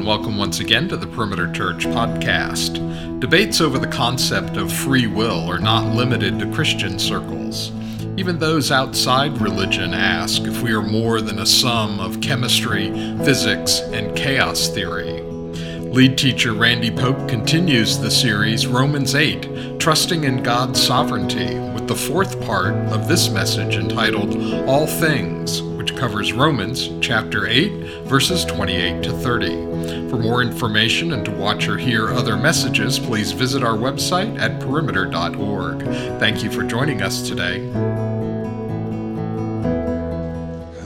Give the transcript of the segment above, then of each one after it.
and welcome once again to the Perimeter Church podcast. Debates over the concept of free will are not limited to Christian circles. Even those outside religion ask if we are more than a sum of chemistry, physics, and chaos theory. Lead teacher Randy Pope continues the series Romans 8, Trusting in God's Sovereignty, the fourth part of this message entitled All Things, which covers Romans chapter 8, verses 28 to 30. For more information and to watch or hear other messages, please visit our website at perimeter.org. Thank you for joining us today.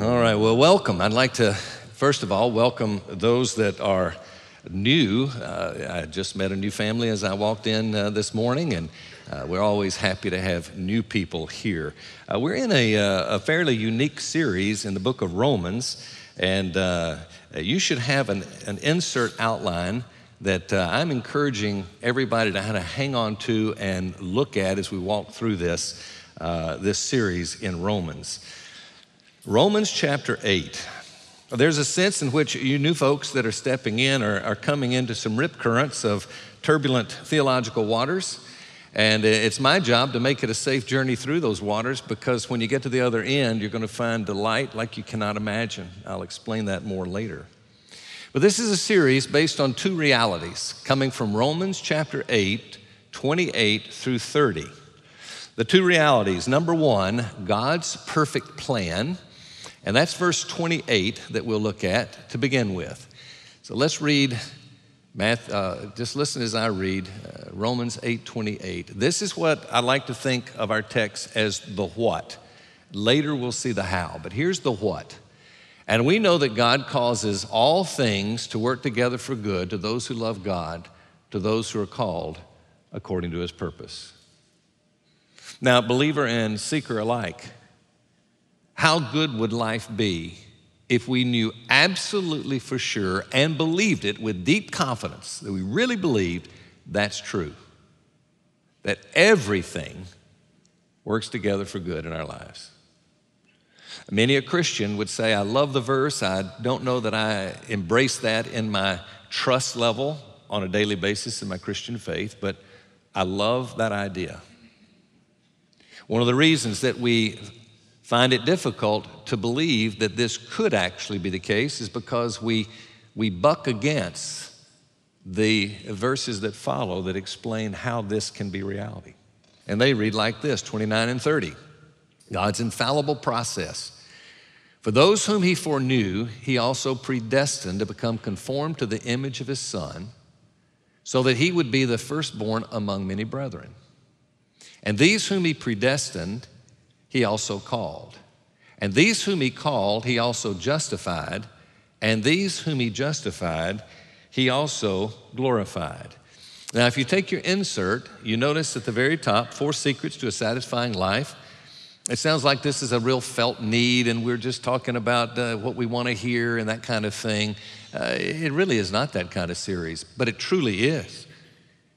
All right, well, welcome. I'd like to, first of all, welcome those that are new. Uh, I just met a new family as I walked in uh, this morning, and uh, we're always happy to have new people here. Uh, we're in a, uh, a, fairly unique series in the book of Romans, and uh, you should have an, an insert outline that I'm encouraging everybody to kind of hang on to and look at as we walk through this, this series in Romans. Romans chapter 8. There's a sense in which you new folks that are stepping in are, are coming into some rip currents of turbulent theological waters. And it's my job to make it a safe journey through those waters because when you get to the other end, you're going to find delight like you cannot imagine. I'll explain that more later. But this is a series based on two realities coming from Romans chapter 8, 28 through 30. The two realities number one, God's perfect plan and that's verse 28 that we'll look at to begin with. So let's read, math, uh, just listen as I read uh, Romans 8 28. This is what I like to think of our text as the what. Later we'll see the how, but here's the what. And we know that God causes all things to work together for good to those who love God, to those who are called according to his purpose. Now, believer and seeker alike, how good would life be if we knew absolutely for sure and believed it with deep confidence that we really believed that's true? That everything works together for good in our lives. Many a Christian would say, I love the verse. I don't know that I embrace that in my trust level on a daily basis in my Christian faith, but I love that idea. One of the reasons that we find it difficult to believe that this could actually be the case is because we, we buck against the verses that follow that explain how this can be reality. And they read like this 29 and 30. God's infallible process. For those whom he foreknew, he also predestined to become conformed to the image of his Son, so that he would be the firstborn among many brethren. And these whom he predestined, he also called. And these whom he called, he also justified. And these whom he justified, he also glorified. Now, if you take your insert, you notice at the very top four secrets to a satisfying life. It sounds like this is a real felt need, and we're just talking about uh, what we want to hear and that kind of thing. Uh, it really is not that kind of series, but it truly is.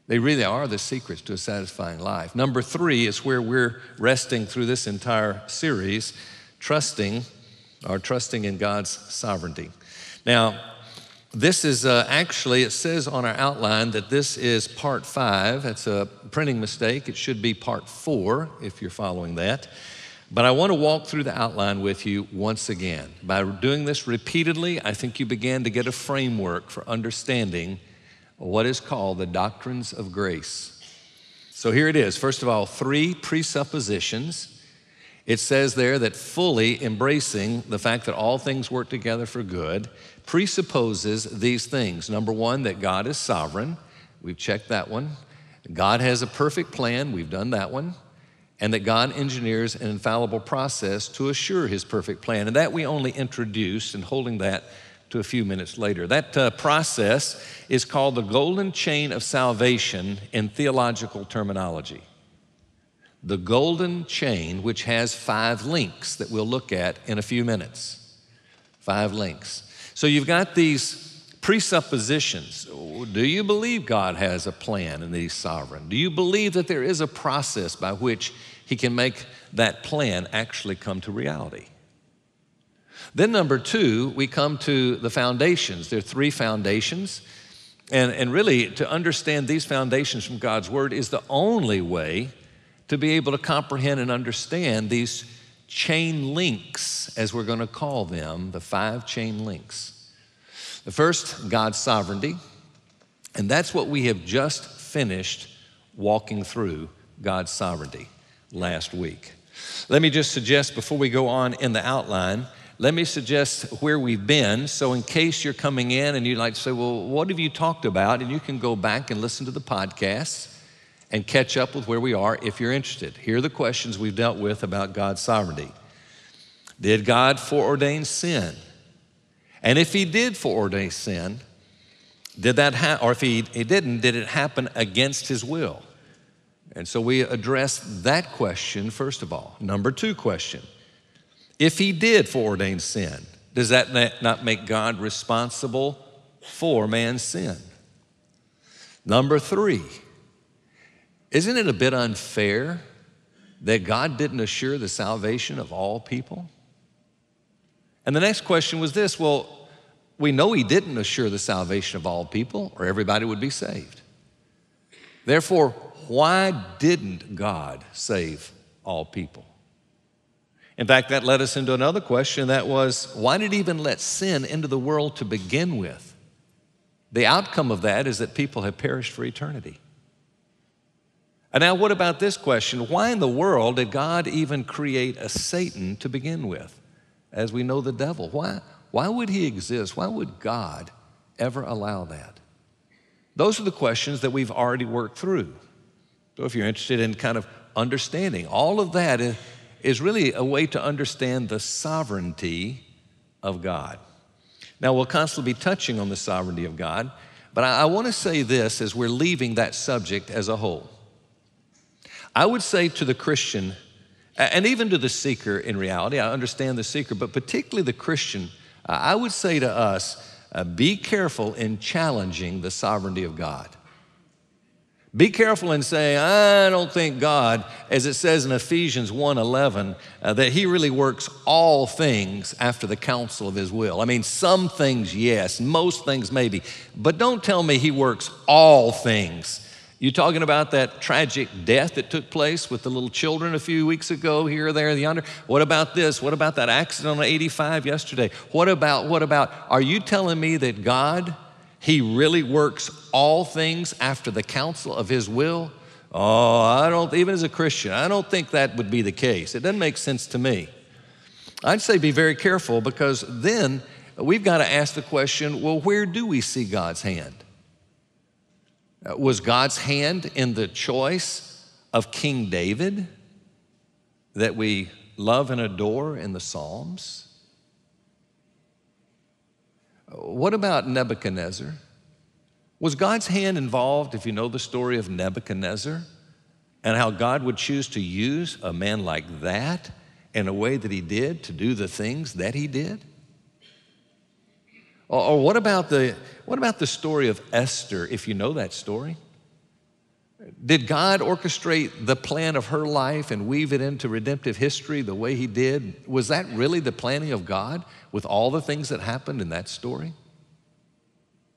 They really are the secrets to a satisfying life. Number three is where we're resting through this entire series, trusting or trusting in God's sovereignty. Now, this is uh, actually, it says on our outline that this is part five. That's a printing mistake. It should be part four if you're following that. But I want to walk through the outline with you once again. By doing this repeatedly, I think you began to get a framework for understanding what is called the doctrines of grace. So here it is. First of all, three presuppositions. It says there that fully embracing the fact that all things work together for good presupposes these things. Number one, that God is sovereign. We've checked that one. God has a perfect plan. We've done that one. And that God engineers an infallible process to assure his perfect plan. And that we only introduced, and holding that to a few minutes later. That uh, process is called the golden chain of salvation in theological terminology. The golden chain, which has five links that we'll look at in a few minutes. Five links. So you've got these presuppositions. Do you believe God has a plan and that He's sovereign? Do you believe that there is a process by which He can make that plan actually come to reality? Then, number two, we come to the foundations. There are three foundations. And, and really, to understand these foundations from God's Word is the only way to be able to comprehend and understand these chain links, as we're going to call them, the five chain links. The first, God's sovereignty. And that's what we have just finished walking through God's sovereignty last week. Let me just suggest before we go on in the outline, let me suggest where we've been. So, in case you're coming in and you'd like to say, Well, what have you talked about? And you can go back and listen to the podcast and catch up with where we are if you're interested. Here are the questions we've dealt with about God's sovereignty Did God foreordain sin? And if He did foreordain sin, did that ha- or if he, he didn't, did it happen against his will? And so we address that question first of all. Number two question If he did foreordain sin, does that not make God responsible for man's sin? Number three, isn't it a bit unfair that God didn't assure the salvation of all people? And the next question was this well, we know he didn't assure the salvation of all people, or everybody would be saved. Therefore, why didn't God save all people? In fact, that led us into another question that was why did he even let sin into the world to begin with? The outcome of that is that people have perished for eternity. And now, what about this question? Why in the world did God even create a Satan to begin with? As we know, the devil. Why, why would he exist? Why would God ever allow that? Those are the questions that we've already worked through. So, if you're interested in kind of understanding, all of that is really a way to understand the sovereignty of God. Now, we'll constantly be touching on the sovereignty of God, but I, I want to say this as we're leaving that subject as a whole. I would say to the Christian, and even to the seeker in reality, I understand the seeker, but particularly the Christian, I would say to us uh, be careful in challenging the sovereignty of God. Be careful in saying, I don't think God, as it says in Ephesians 1:11, uh, that He really works all things after the counsel of His will. I mean, some things, yes, most things, maybe, but don't tell me He works all things you talking about that tragic death that took place with the little children a few weeks ago, here, there, yonder? What about this? What about that accident on 85 yesterday? What about, what about, are you telling me that God, He really works all things after the counsel of His will? Oh, I don't, even as a Christian, I don't think that would be the case. It doesn't make sense to me. I'd say be very careful because then we've got to ask the question well, where do we see God's hand? Uh, was God's hand in the choice of King David that we love and adore in the Psalms? What about Nebuchadnezzar? Was God's hand involved, if you know the story of Nebuchadnezzar, and how God would choose to use a man like that in a way that he did to do the things that he did? Or, or what, about the, what about the story of Esther, if you know that story? Did God orchestrate the plan of her life and weave it into redemptive history the way He did? Was that really the planning of God with all the things that happened in that story?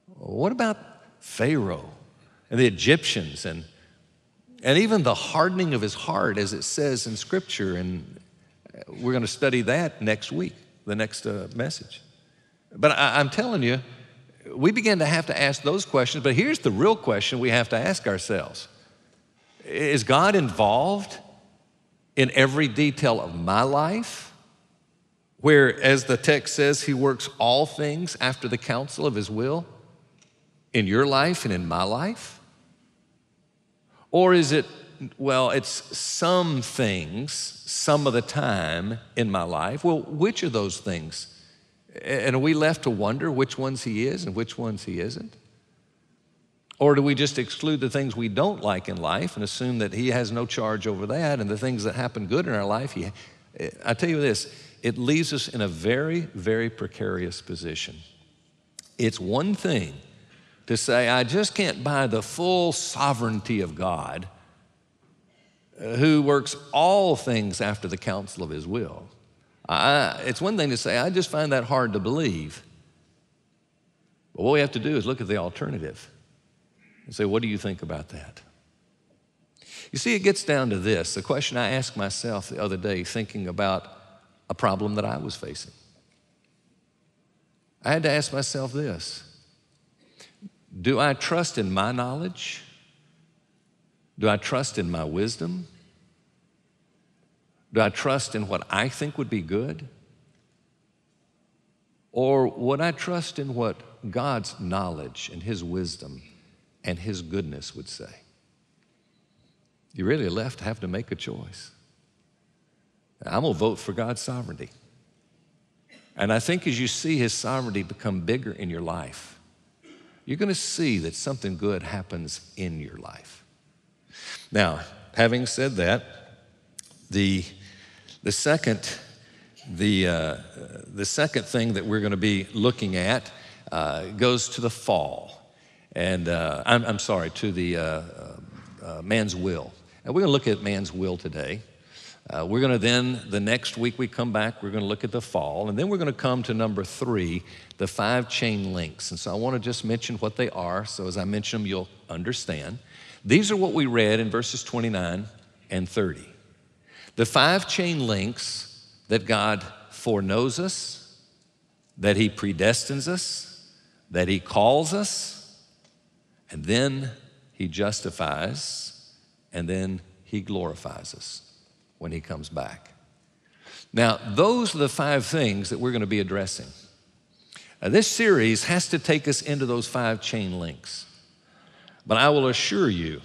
What about Pharaoh and the Egyptians and, and even the hardening of his heart, as it says in Scripture? And we're going to study that next week, the next uh, message. But I, I'm telling you, we begin to have to ask those questions. But here's the real question we have to ask ourselves Is God involved in every detail of my life? Where, as the text says, He works all things after the counsel of His will in your life and in my life? Or is it, well, it's some things some of the time in my life? Well, which of those things? And are we left to wonder which ones he is and which ones he isn't? Or do we just exclude the things we don't like in life and assume that he has no charge over that and the things that happen good in our life? He, I tell you this, it leaves us in a very, very precarious position. It's one thing to say, I just can't buy the full sovereignty of God uh, who works all things after the counsel of his will. I, it's one thing to say, I just find that hard to believe. But what we have to do is look at the alternative and say, what do you think about that? You see, it gets down to this the question I asked myself the other day, thinking about a problem that I was facing. I had to ask myself this Do I trust in my knowledge? Do I trust in my wisdom? Do I trust in what I think would be good? Or would I trust in what God's knowledge and His wisdom and His goodness would say? You really left have to make a choice. I'm going to vote for God's sovereignty. And I think as you see His sovereignty become bigger in your life, you're going to see that something good happens in your life. Now, having said that, the, the second the, uh, the second thing that we're going to be looking at uh, goes to the fall. And uh, I'm, I'm, sorry, to the uh, uh, uh, man's will. And we're going to look at man's will today. we're going to then, the next week we come back, we're going to look at the fall. And then we're going to come to number three, the five chain links. And so I want to just mention what they are. So as I mention them, you'll understand. These are what we read in verses 29 and 30. The five chain links that God foreknows us, that He predestines us, that He calls us, and then He justifies, and then He glorifies us when He comes back. Now, those are the five things that we're going to be addressing. Now, this series has to take us into those five chain links. But I will assure you,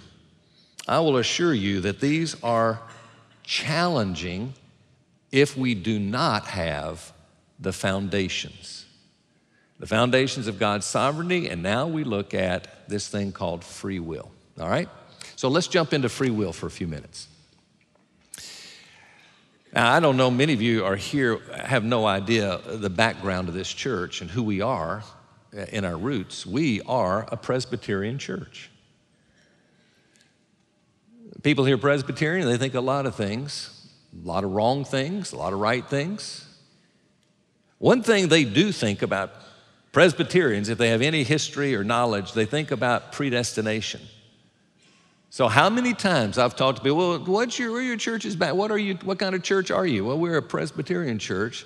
I will assure you that these are challenging if we do not have the foundations. The foundations of God's sovereignty, and now we look at this thing called free will. All right? So let's jump into free will for a few minutes. Now, I don't know, many of you are here, have no idea the background of this church and who we are uh, in our roots. We are a Presbyterian church. People hear Presbyterian, they think a lot of things. A lot of wrong things, a lot of right things. One thing they do think about Presbyterians, if they have any history or knowledge, they think about predestination. So, how many times I've talked to people, well, what's your, your church is back? What are you, what kind of church are you? Well, we're a Presbyterian church,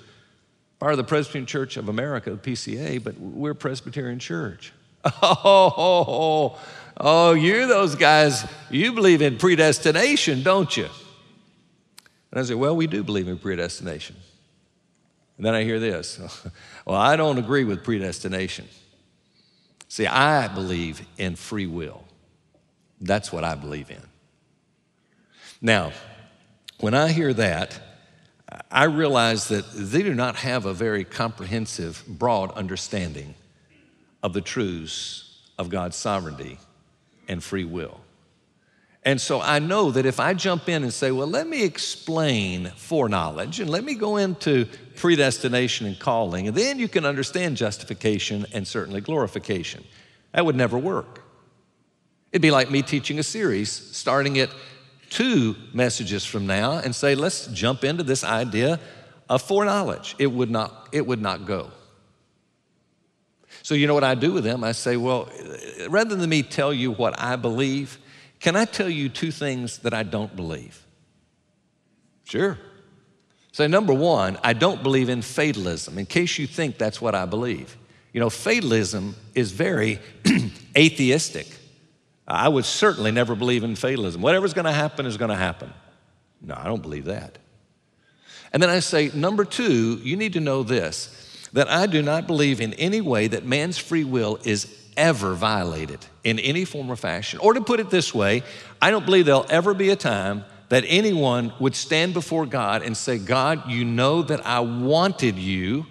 part of the Presbyterian Church of America, PCA, but we're a Presbyterian church. Oh, oh, you're those guys, you believe in predestination, don't you? And I say, Well, we do believe in predestination. And then I hear this Well, I don't agree with predestination. See, I believe in free will. That's what I believe in. Now, when I hear that, I realize that they do not have a very comprehensive, broad understanding of the truths of God's sovereignty and free will. And so I know that if I jump in and say, well, let me explain foreknowledge and let me go into predestination and calling, and then you can understand justification and certainly glorification. That would never work. It'd be like me teaching a series, starting at two messages from now and say, let's jump into this idea of foreknowledge. It would not, it would not go. So, you know what I do with them? I say, well, rather than me tell you what I believe, can I tell you two things that I don't believe? Sure. So, number one, I don't believe in fatalism, in case you think that's what I believe. You know, fatalism is very atheistic. I would certainly never believe in fatalism. Whatever's going to happen is going to happen. No, I don't believe that. And then I say, number two, you need to know this that I do not believe in any way that man's free will is ever violated in any form or fashion. Or to put it this way, I don't believe there'll ever be a time that anyone would stand before God and say, God, you know that I wanted you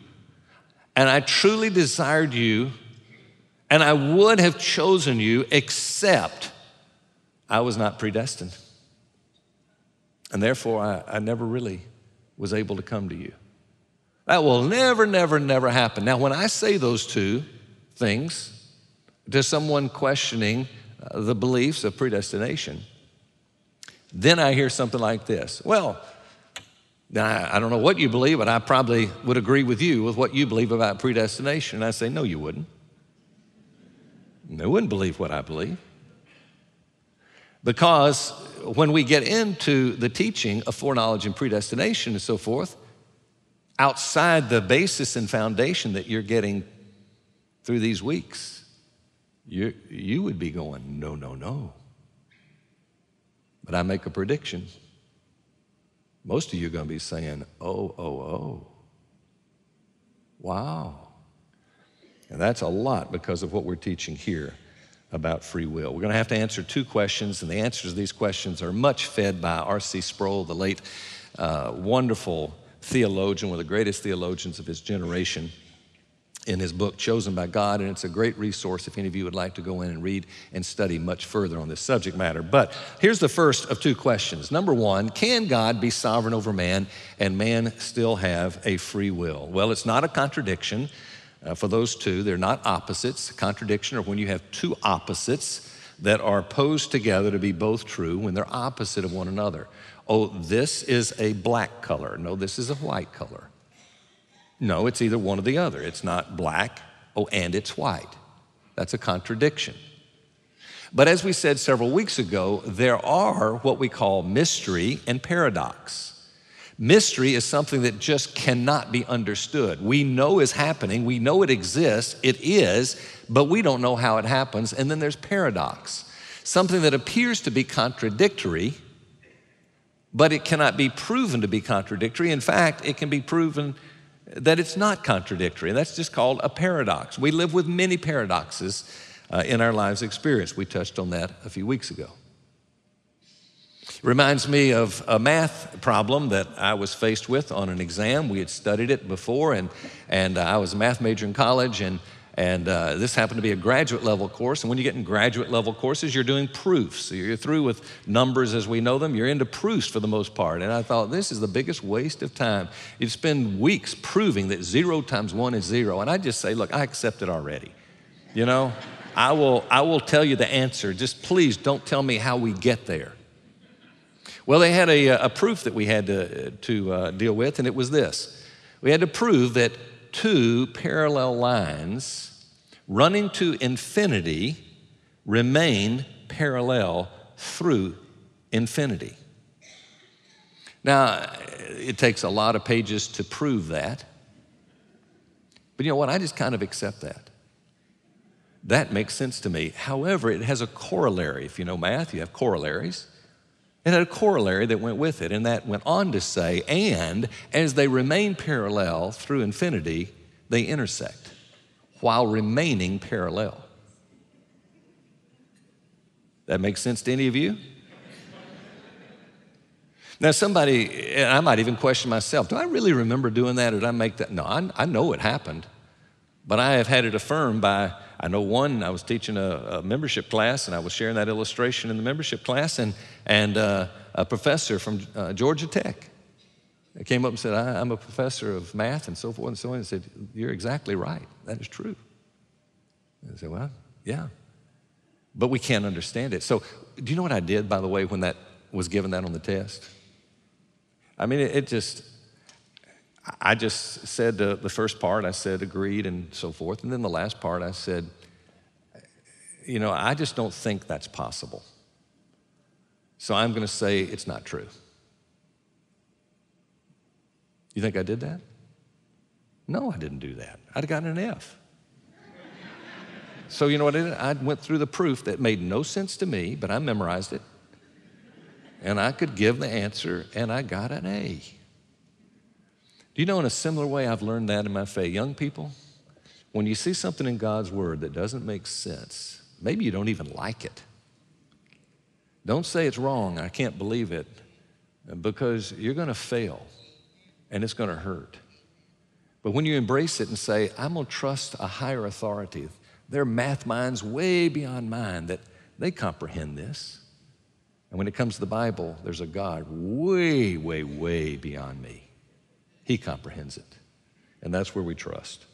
and I truly desired you and I would have chosen you except I was not predestined. And therefore, I, I never really was able to come to you. That will never, never, never happen. Now, when I say those two things, to someone questioning uh, the beliefs of predestination, then I hear something like this Well, I don't know what you believe, but I probably would agree with you with what you believe about predestination. And I say, no, you wouldn't. They wouldn't believe what I believe. Because when we get into the teaching of foreknowledge and predestination and so forth, outside the basis and foundation that you're getting through these weeks, you, you would be going, no, no, no. But I make a prediction. Most of you are going to be saying, oh, oh, oh. Wow. And that's a lot because of what we're teaching here about free will. We're going to have to answer two questions, and the answers to these questions are much fed by R.C. Sproul, the late uh, wonderful theologian, one of the greatest theologians of his generation, in his book, Chosen by God. And it's a great resource if any of you would like to go in and read and study much further on this subject matter. But here's the first of two questions. Number one, can God be sovereign over man and man still have a free will? Well, it's not a contradiction. Uh, for those two, they're not opposites. Contradiction or when you have two opposites that are posed together to be both true when they're opposite of one another. Oh, this is a black color. No, this is a white color. No, it's either one or the other. It's not black, oh, and it's white. That's a contradiction. But as we said several weeks ago, there are what we call mystery and paradox. Mystery is something that just cannot be understood. We know is happening, we know it exists, it is, but we don't know how it happens. And then there's paradox, something that appears to be contradictory, but it cannot be proven to be contradictory. In fact, it can be proven that it's not contradictory, and that's just called a paradox. We live with many paradoxes uh, in our lives experience. We touched on that a few weeks ago. Reminds me of a math problem that I was faced with on an exam. We had studied it before, and, and uh, I was a math major in college, and, and uh, this happened to be a graduate level course. And when you get in graduate level courses, you're doing proofs. So you're through with numbers as we know them, you're into proofs for the most part. And I thought, this is the biggest waste of time. You spend weeks proving that zero times one is zero. And I just say, look, I accept it already. You know, I will, I will tell you the answer. Just please don't tell me how we get there. Well, they had a, a proof that we had to, to uh, deal with, and it was this we had to prove that two parallel lines running to infinity remain parallel through infinity. Now, it takes a lot of pages to prove that. But you know what? I just kind of accept that. That makes sense to me. However, it has a corollary. If you know math, you have corollaries. It had a corollary that went with it, and that went on to say, and as they remain parallel through infinity, they intersect while remaining parallel. That makes sense to any of you? Now, somebody, and I might even question myself, do I really remember doing that or did I make that? No, I, I know it happened, but I have had it affirmed by I know one, I was teaching a, a, membership class and I was sharing that illustration in the membership class, and, and uh, a professor from uh, Georgia Tech came up and said, I, am a professor of math and so forth and so on, and said, You're exactly right. That is true. And I said, Well, yeah. But we can't understand it. So, do you know what I did, by the way, when that was given that on the test? I mean, it, it just, I just said the, the first part, I said agreed and so forth. And then the last part, I said, you know, I just don't think that's possible. So I'm going to say it's not true. You think I did that? No, I didn't do that. I'd have gotten an F. so you know what I did? I went through the proof that made no sense to me, but I memorized it. And I could give the answer, and I got an A. Do you know, in a similar way, I've learned that in my faith. Young people, when you see something in God's Word that doesn't make sense, maybe you don't even like it. Don't say it's wrong, I can't believe it, because you're going to fail and it's going to hurt. But when you embrace it and say, I'm going to trust a higher authority, their math minds way beyond mine, that they comprehend this. And when it comes to the Bible, there's a God way, way, way beyond me. He comprehends it. And that's where we trust.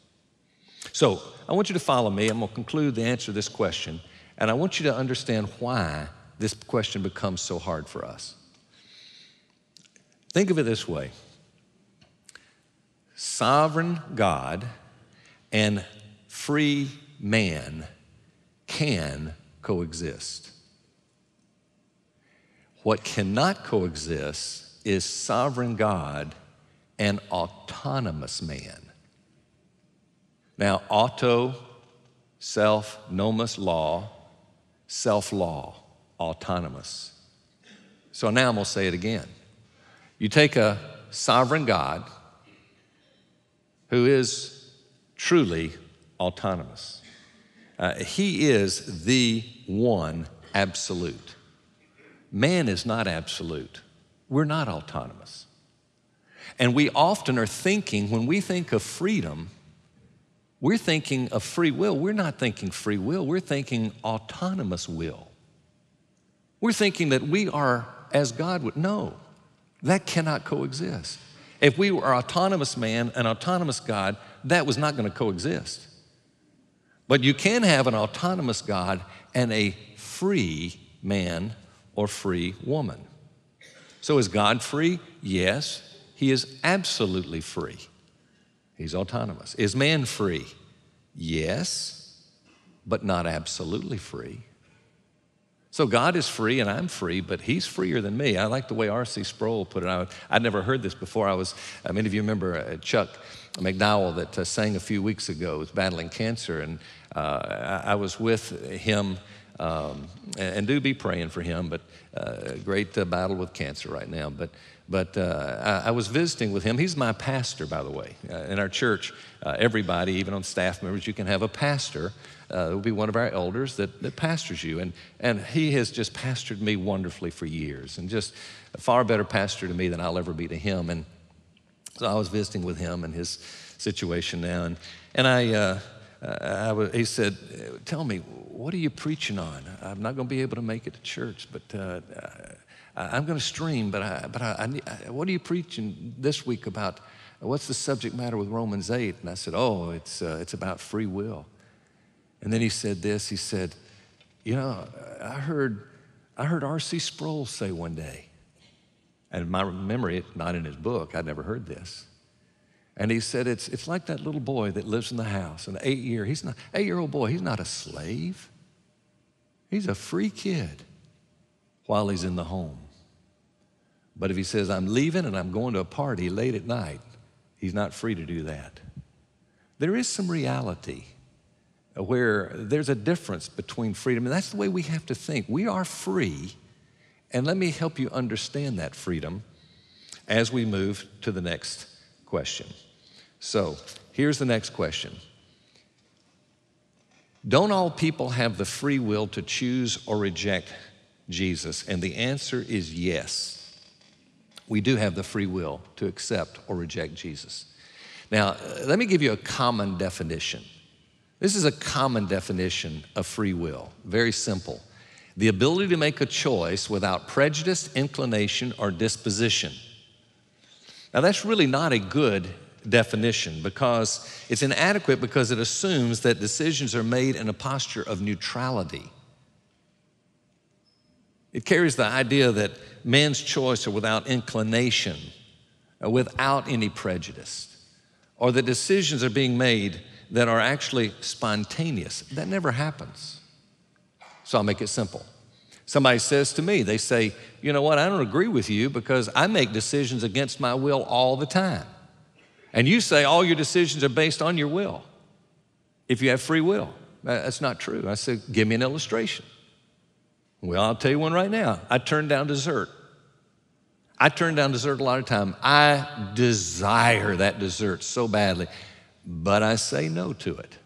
So I want you to follow me. I'm going to conclude the answer to this question. And I want you to understand why this question becomes so hard for us. Think of it this way sovereign God and free man can coexist. What cannot coexist is sovereign God and autonomous man. Now, auto, self, nomos, law, self law, autonomous. So now I'm going to say it again. You take a sovereign God who is truly autonomous. Uh, he is the one absolute. Man is not absolute. We're not autonomous. And we often are thinking, when we think of freedom, we're thinking of free will. We're not thinking free will, we're thinking autonomous will. We're thinking that we are as God would. No, that cannot coexist. If we were autonomous man, an autonomous God, that was not going to coexist. But you can have an autonomous God and a free man or free woman. So is God free? Yes, he is absolutely free. He's autonomous. Is man free? Yes, but not absolutely free. So God is free and I'm free, but He's freer than me. I like the way R.C. Sproul put it. I, would never heard this before. I was, many of you remember uh, Chuck McDowell that uh, sang a few weeks ago, was battling cancer, and uh, I, was with him. Um, and, and, do be praying for him, but uh, great uh, battle with cancer right now. But but uh, I, I, was visiting with him. He's my pastor, by the way. Uh, in our church, uh, everybody, even on staff members, you can have a pastor. Uh, it will be one of our elders that, that pastors you. And, and he has just pastored me wonderfully for years and just a far better pastor to me than I'll ever be to him. And so I was visiting with him and his situation now. And, and I, uh, I was, he said, Tell me, what are you preaching on? I'm not going to be able to make it to church, but uh, I'm going to stream, but, I, but I, I, what are you preaching this week about? What's the subject matter with Romans 8? And I said, Oh, it's, uh, it's about free will. And then he said this he said, You know, I heard, I heard R.C. Sproul say one day, and my memory, not in his book, I'd never heard this. And he said, it's, it's like that little boy that lives in the house, an eight year, he's not, eight year old boy, he's not a slave. He's a free kid while he's in the home. But if he says, I'm leaving and I'm going to a party late at night, he's not free to do that. There is some reality where there's a difference between freedom, and that's the way we have to think. We are free, and let me help you understand that freedom as we move to the next question. So, here's the next question Don't all people have the free will to choose or reject Jesus? And the answer is yes we do have the free will to accept or reject Jesus. Now, uh, let me give you a common definition. This is a common definition of free will, very simple. The ability to make a choice without prejudice, inclination, or disposition. Now, that's really not a good definition because it's inadequate because it assumes that decisions are made in a posture of neutrality. It carries the idea that man's choice or without inclination, or without any prejudice, or the decisions are being made that are actually spontaneous. That never happens. So I'll make it simple. Somebody says to me, they say, You know what? I don't agree with you because I make decisions against my will all the time. And you say all your decisions are based on your will if you have free will. That's not true. I said, Give me an illustration. Well, I'll tell you one right now. I turned down dessert. I turn down dessert a lot of time. I desire that dessert so badly, but I say no to it.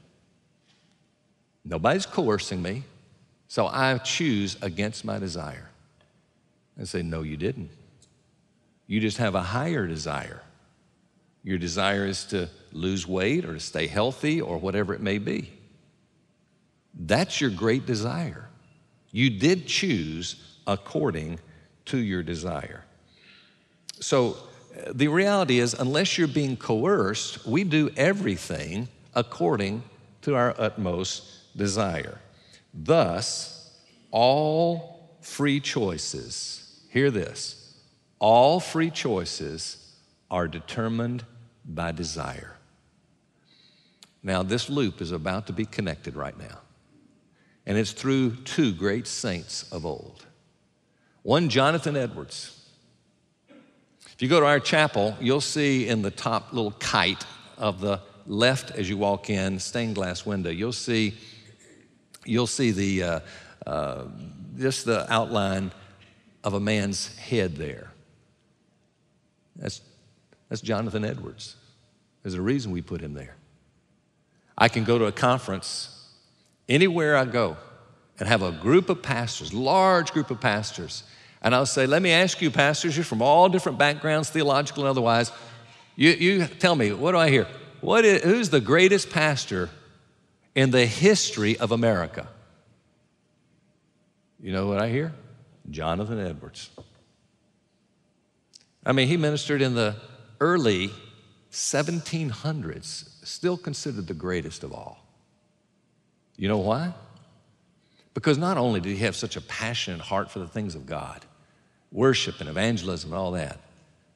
Nobody's coercing me, so I choose against my desire. I say, No, you didn't. You just have a higher desire. Your desire is to lose weight or to stay healthy or whatever it may be. That's your great desire. You did choose according to your desire. So uh, the reality is, unless you're being coerced, we do everything according to our utmost desire. Thus, all free choices, hear this, all free choices are determined by desire. Now, this loop is about to be connected right now, and it's through two great saints of old. One, Jonathan Edwards. If you go to our chapel, you'll see in the top little kite of the left as you walk in, stained glass window, you'll see, you'll see the, uh, uh, just the outline of a man's head there. That's, that's Jonathan Edwards. There's a reason we put him there. I can go to a conference anywhere I go and have a group of pastors, large group of pastors, and I'll say, Let me ask you, pastors, you're from all different backgrounds, theological and otherwise. You, you tell me, what do I hear? What is, who's the greatest pastor in the history of America? You know what I hear? Jonathan Edwards. I mean, he ministered in the early 1700s, still considered the greatest of all. You know why? Because not only did he have such a passionate heart for the things of God, worship and evangelism and all that,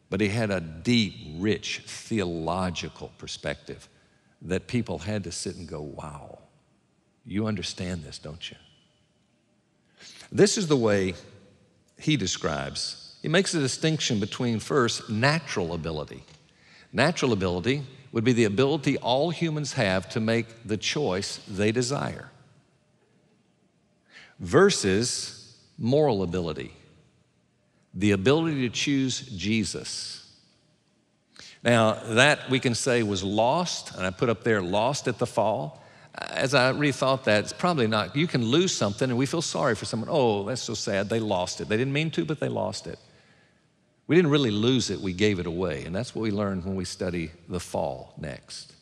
but he had a deep, rich theological perspective that people had to sit and go, wow, you understand this, don't you? This is the way he describes. He makes a distinction between, first, natural ability. Natural ability would be the ability all humans have to make the choice they desire, versus moral ability, the ability to choose Jesus. Now, that we can say was lost, and I put up there lost at the fall as I rethought that, it's probably not. You can lose something and we feel sorry for someone. Oh, that's so sad. They lost it. They didn't mean to, but they lost it. We didn't really lose it, we gave it away. And that's what we learn when we study the fall next.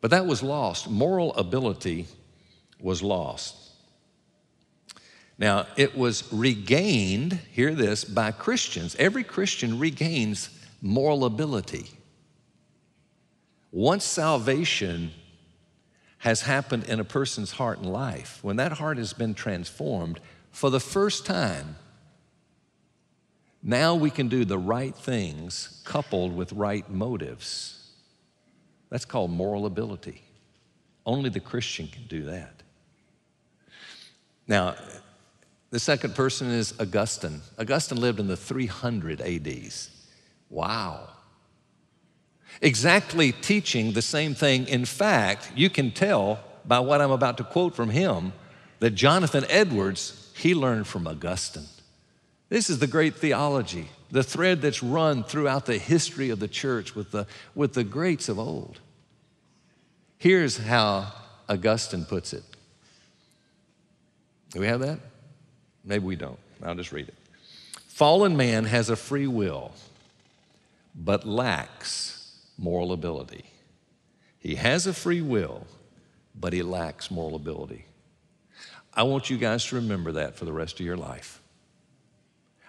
But that was lost. Moral ability was lost. Now, it was regained, hear this, by Christians. Every Christian regains moral ability. Once salvation has happened in a person's heart and life, when that heart has been transformed for the first time, now we can do the right things coupled with right motives. That's called moral ability. Only the Christian can do that. Now, the second person is Augustine. Augustine lived in the 300 ADs. Wow exactly teaching the same thing. In fact, you can tell by what I'm about to quote from him that Jonathan Edwards, he learned from Augustine. This is the great theology, the thread that's run throughout the history of the church with the, with the greats of old. Here's how Augustine puts it. Do we have that? Maybe we don't. I'll just read it. Fallen man has a free will, but lacks moral ability. He has a free will, but he lacks moral ability. I want you guys to remember that for the rest of your life.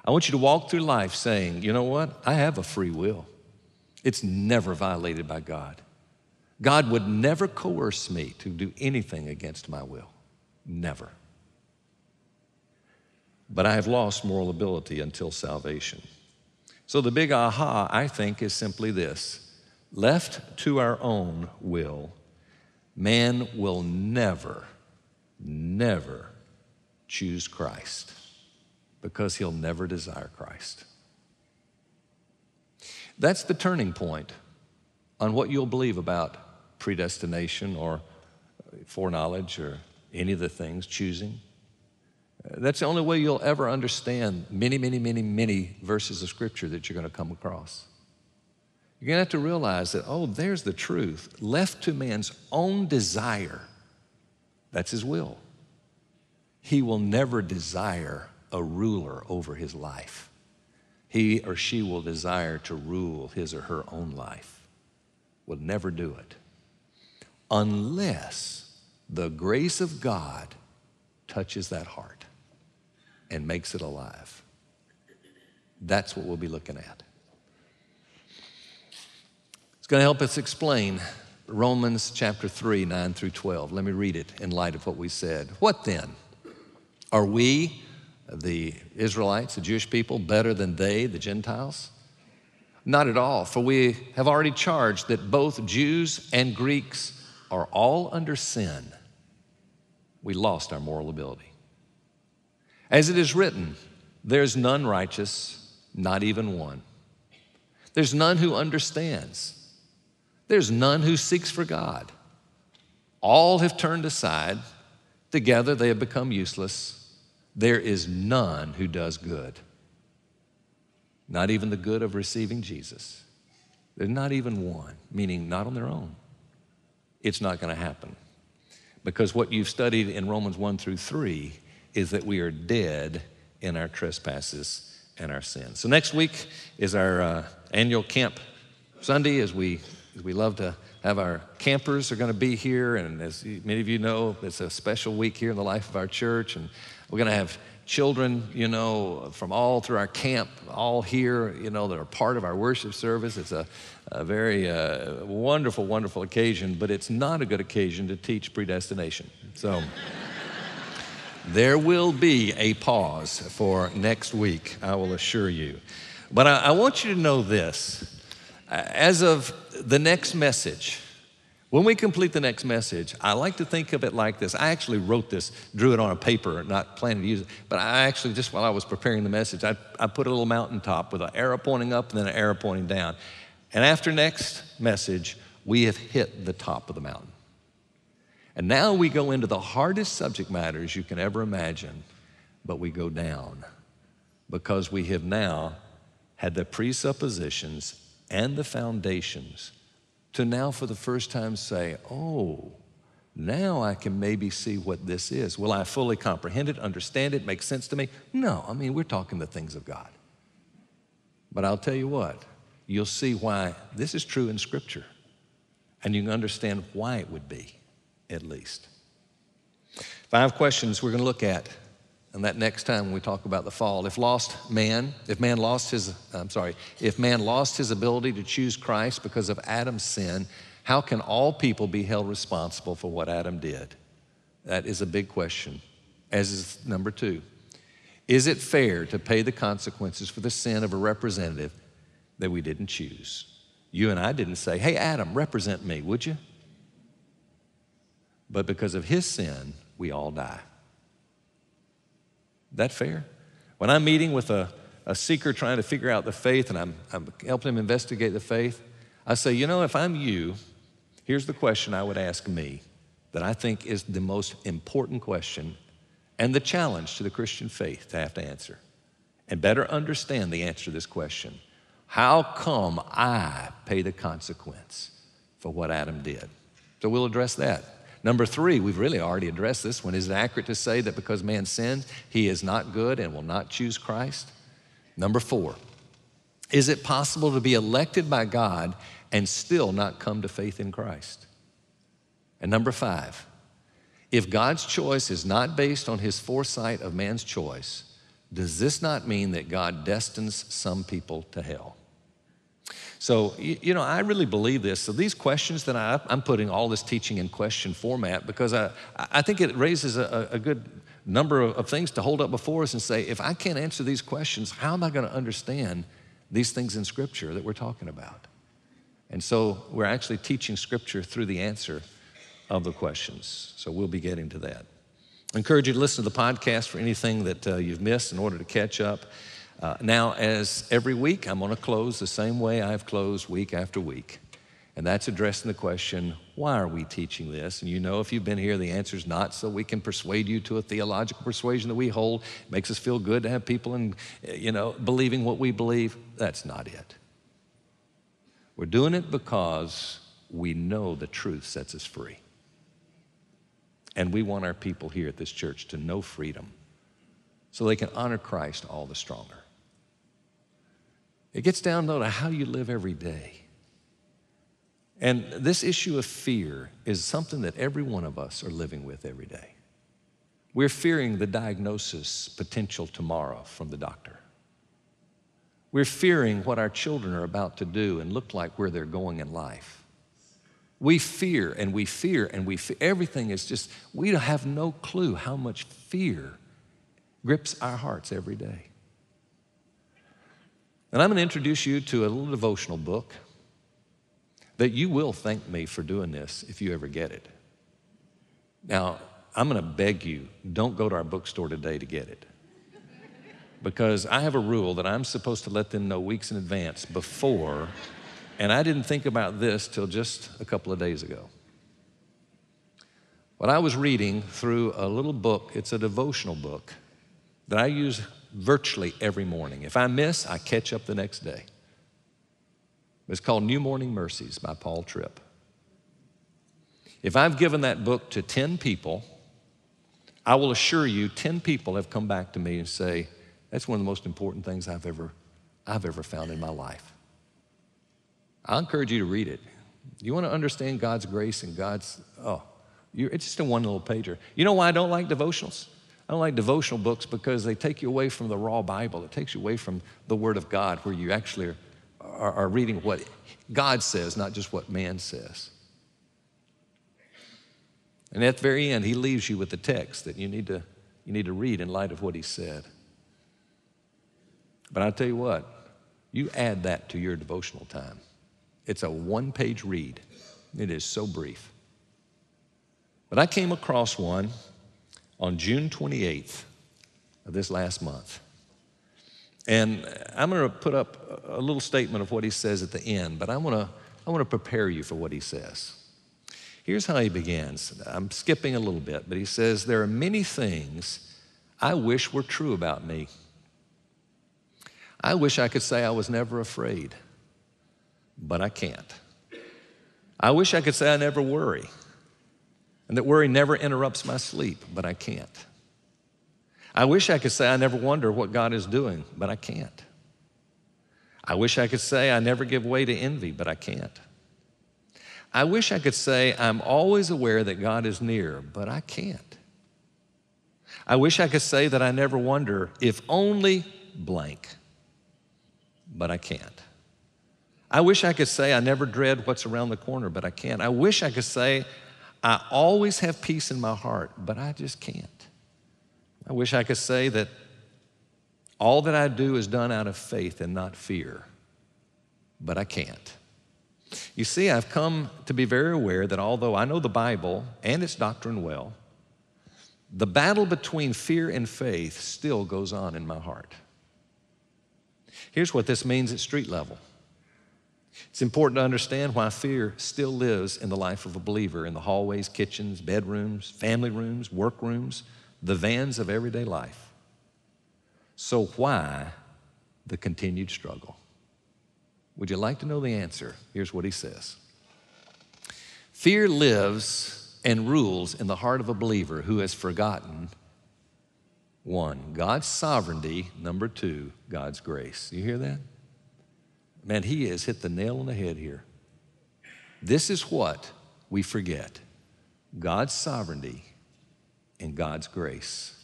I want you to walk through life saying, you know what? I have a free will. It's never violated by God. God would never coerce me to do anything against my will. Never. But I have lost moral ability until salvation. So the big aha, I think, is simply this Left to our own will, man will never, never choose Christ because he'll never desire Christ. That's the turning point on what you'll believe about predestination or foreknowledge or any of the things, choosing. That's the only way you'll ever understand many, many, many, many verses of Scripture that you're going to come across. You're going to have to realize that, oh, there's the truth. Left to man's own desire, that's his will. He will never desire a ruler over his life. He or she will desire to rule his or her own life, will never do it unless the grace of God touches that heart and makes it alive. That's what we'll be looking at. It's going to help us explain Romans chapter 3, 9 through 12. Let me read it in light of what we said. What then? Are we, the Israelites, the Jewish people, better than they, the Gentiles? Not at all, for we have already charged that both Jews and Greeks are all under sin. We lost our moral ability. As it is written, there's none righteous, not even one. There's none who understands. There's none who seeks for God. All have turned aside. Together they have become useless. There is none who does good, not even the good of receiving Jesus. There's not even one, meaning not on their own. It's not going to happen. Because what you've studied in Romans 1 through 3 is that we are dead in our trespasses and our sins. So next week is our uh, annual camp. Sunday as we as we love to have our campers are going to be here and as many of you know it's a special week here in the life of our church and we're going to have children you know from all through our camp all here you know that are part of our worship service. It's a, a very uh, wonderful wonderful occasion but it's not a good occasion to teach predestination. So there will be a pause for next week, I will assure you. But I, I, want you to know this. As of the next message, when we complete the next message, I like to think of it like this. I actually wrote this, drew it on a paper, not planning to use it, but I actually, just while I was preparing the message, I, I put a little mountaintop with an arrow pointing up and then an arrow pointing down. And after next message, we have hit the top of the mountain. And now we go into the hardest subject matters you can ever imagine, but we go down because we have now had the presuppositions and the foundations to now, for the first time, say, oh, now I can maybe see what this is. Will I fully comprehend it, understand it, make sense to me? No, I mean, we're talking the things of God. But I'll tell you what, you'll see why this is true in Scripture, and you can understand why it would be at least. Five questions we're going to look at and that next time we talk about the fall. If lost man, if man lost his, I'm sorry, if man lost his ability to choose Christ because of Adam's sin, how can all people be held responsible for what Adam did? That is a big question, as is number two. Is it fair to pay the consequences for the sin of a representative that we didn't choose? You and I didn't say, hey, Adam, represent me, would you? But because of his sin, we all die. That fair? When I'm meeting with a, a seeker trying to figure out the faith and I'm, I'm helping him investigate the faith, I say, you know, if I'm you, here's the question I would ask me that I think is the most important question and the challenge to the Christian faith to have to answer and better understand the answer to this question. How come I pay the consequence for what Adam did? So we'll address that. Number three, we've really already addressed this one. Is it accurate to say that because man sins, he is not good and will not choose Christ? Number four, is it possible to be elected by God and still not come to faith in Christ? And number five, if God's choice is not based on his foresight of man's choice, does this not mean that God destines some people to hell? So, you know, I really believe this. So, these questions that I, am putting all this teaching in question format because I, I think it raises a, a good number of, of, things to hold up before us and say, if I can't answer these questions, how am I going to understand these things in Scripture that we're talking about? And so, we're actually teaching Scripture through the answer of the questions. So, we'll be getting to that. I encourage you to listen to the podcast for anything that uh, you've missed in order to catch up. Uh, now, as every week, I'm going to close the same way I've closed week after week. And that's addressing the question, why are we teaching this? And you know, if you've been here, the answer is not so we can persuade you to a theological persuasion that we hold. It makes us feel good to have people in, you know, believing what we believe. That's not it. We're doing it because we know the truth sets us free. And we want our people here at this church to know freedom so they can honor Christ all the stronger. It gets down to how you live every day. And this issue of fear is something that every one of us are living with every day. We're fearing the diagnosis potential tomorrow from the doctor. We're fearing what our children are about to do and look like where they're going in life. We fear and we fear and we fear. Everything is just, we have no clue how much fear grips our hearts every day. And I'm going to introduce you to a little devotional book that you will thank me for doing this if you ever get it. Now, I'm going to beg you, don't go to our bookstore today to get it. Because I have a rule that I'm supposed to let them know weeks in advance before, and I didn't think about this till just a couple of days ago. When I was reading through a little book, it's a devotional book that I use virtually every morning. If I miss, I catch up the next day. It's called New Morning Mercies by Paul Tripp. If I've given that book to 10 people, I will assure you 10 people have come back to me and say, that's one of the most important things I've ever, I've ever found in my life. I encourage you to read it. You want to understand God's grace and God's, oh, it's just a one little pager. You know why I don't like devotionals? I don't like devotional books because they take you away from the raw Bible. It takes you away from the Word of God where you actually are, are, are reading what God says, not just what man says. And at the very end, he leaves you with the text that you need to, you need to read in light of what he said. But I'll tell you what, you add that to your devotional time. It's a one page read, it is so brief. But I came across one on June 28th of this last month. And I'm going to put up a little statement of what he says at the end, but I want to I want to prepare you for what he says. Here's how he begins. I'm skipping a little bit, but he says, There are many things I wish were true about me. I wish I could say I was never afraid, but I can't. I wish I could say I never worry and that worry never interrupts my sleep, but I can't. I wish I could say I never wonder what God is doing, but I can't. I wish I could say I never give way to envy, but I can't. I wish I could say I'm always aware that God is near, but I can't. I wish I could say that I never wonder if only blank, but I can't. I wish I could say I never dread what's around the corner, but I can't. I wish I could say I always have peace in my heart, but I just can't. I wish I could say that all that I do is done out of faith and not fear, but I can't. You see, I've come to be very aware that although I know the Bible and its doctrine well, the battle between fear and faith still goes on in my heart. Here's what this means at street level it's important to understand why fear still lives in the life of a believer in the hallways, kitchens, bedrooms, family rooms, workrooms, the vans of everyday life. So, why the continued struggle? Would you like to know the answer? Here's what he says Fear lives and rules in the heart of a believer who has forgotten one, God's sovereignty, number two, God's grace. You hear that? Man, he has hit the nail on the head here. This is what we forget God's sovereignty and God's grace.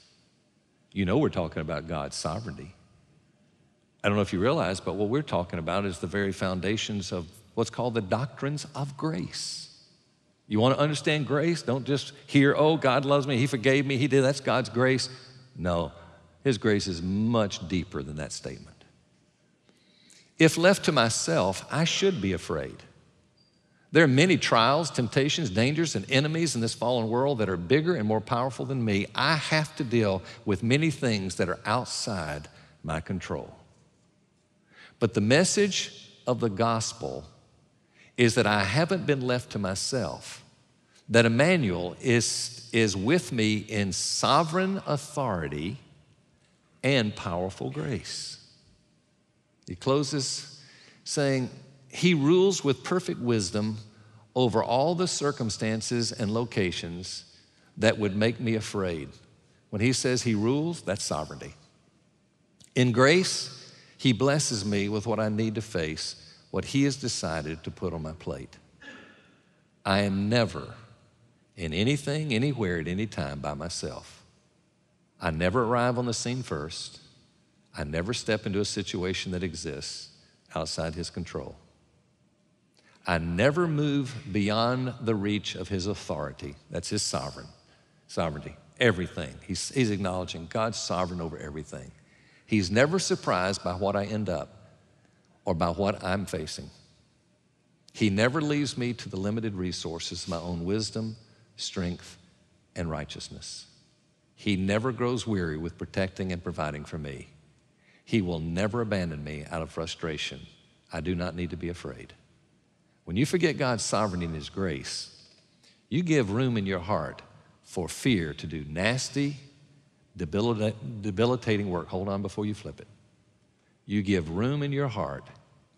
You know, we're talking about God's sovereignty. I don't know if you realize, but what we're talking about is the very foundations of what's called the doctrines of grace. You want to understand grace? Don't just hear, oh, God loves me, He forgave me, He did, that's God's grace. No, His grace is much deeper than that statement. If left to myself, I should be afraid. There are many trials, temptations, dangers, and enemies in this fallen world that are bigger and more powerful than me. I have to deal with many things that are outside my control. But the message of the gospel is that I haven't been left to myself, that Emmanuel is, is with me in sovereign authority and powerful grace. He closes saying, He rules with perfect wisdom over all the circumstances and locations that would make me afraid. When He says He rules, that's sovereignty. In grace, He blesses me with what I need to face, what He has decided to put on my plate. I am never in anything, anywhere, at any time by myself. I never arrive on the scene first. I never step into a situation that exists outside his control. I never move beyond the reach of his authority. That's his sovereign sovereignty. Everything. He's, he's acknowledging God's sovereign over everything. He's never surprised by what I end up or by what I'm facing. He never leaves me to the limited resources of my own wisdom, strength, and righteousness. He never grows weary with protecting and providing for me. He will never abandon me out of frustration. I do not need to be afraid. When you forget God's sovereignty and His grace, you give room in your heart for fear to do nasty, debilitating work. Hold on before you flip it. You give room in your heart.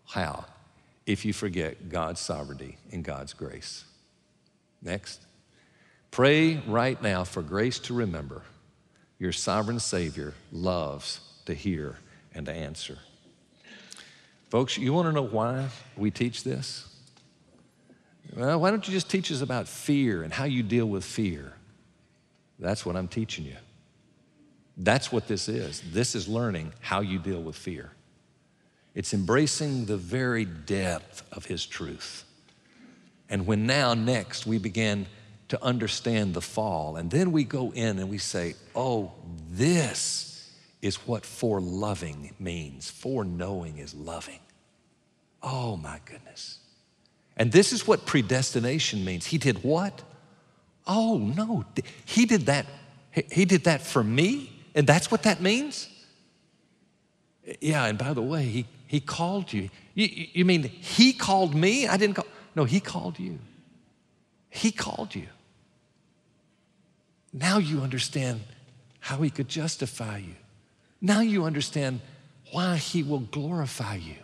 How? If you forget God's sovereignty and God's grace. Next. Pray right now for grace to remember your sovereign Savior loves to hear and to answer. Folks, you want to know why we teach this? Well, why don't you just teach us about fear and how you deal with fear? That's what I'm teaching you. That's what this is. This is learning how you deal with fear. It's embracing the very depth of His truth. And when now, next, we begin to understand the fall, and then we go in and we say, oh, this is what for loving means. For knowing is loving. Oh, my goodness. And this is what predestination means. He did what? Oh, no. He did that. He did that for me? And that's what that means? Yeah, and by the way, he, he called you. you. You mean he called me? I didn't call. No, he called you. He called you. Now you understand how he could justify you. Now you understand why he will glorify you.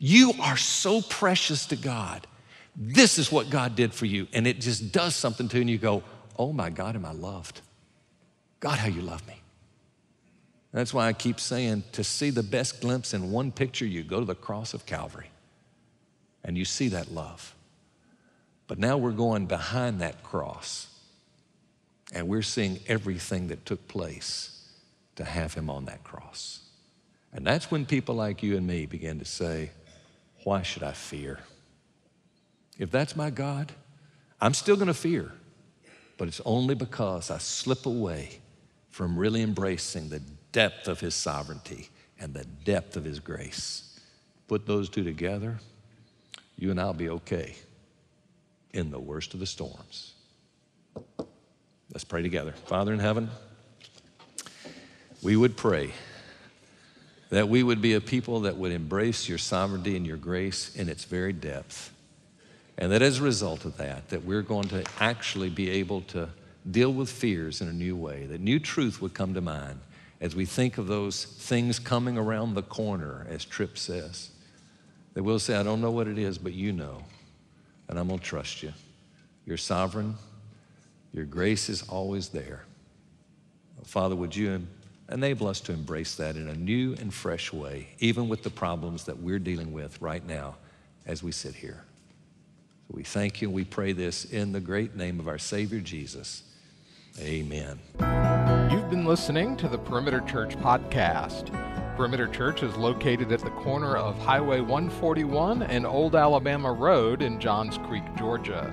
You are so precious to God. This is what God did for you. And it just does something to you, and you go, Oh my God, am I loved? God, how you love me. That's why I keep saying to see the best glimpse in one picture, you go to the cross of Calvary and you see that love. But now we're going behind that cross and we're seeing everything that took place to have him on that cross. And that's when people like you and me begin to say, Why should I fear? If that's my God, I'm still going to fear, but it's only because I slip away from really embracing the depth of his sovereignty and the depth of his grace. Put those two together, you and I'll be okay in the worst of the storms. Let's pray together. Father in heaven, we would pray that we would be a people that would embrace your sovereignty and your grace in its very depth. And that as a result of that, that we're going to actually be able to deal with fears in a new way, that new truth would come to mind as we think of those things coming around the corner, as Tripp says. That we'll say, I don't know what it is, but you know, and I'm going to trust you. You're sovereign, your grace is always there. Father, would you enable us to embrace that in a new and fresh way, even with the problems that we're dealing with right now as we sit here? So we thank you and we pray this in the great name of our Savior Jesus. Amen. You've been listening to the Perimeter Church podcast. Perimeter Church is located at the corner of Highway 141 and Old Alabama Road in Johns Creek, Georgia.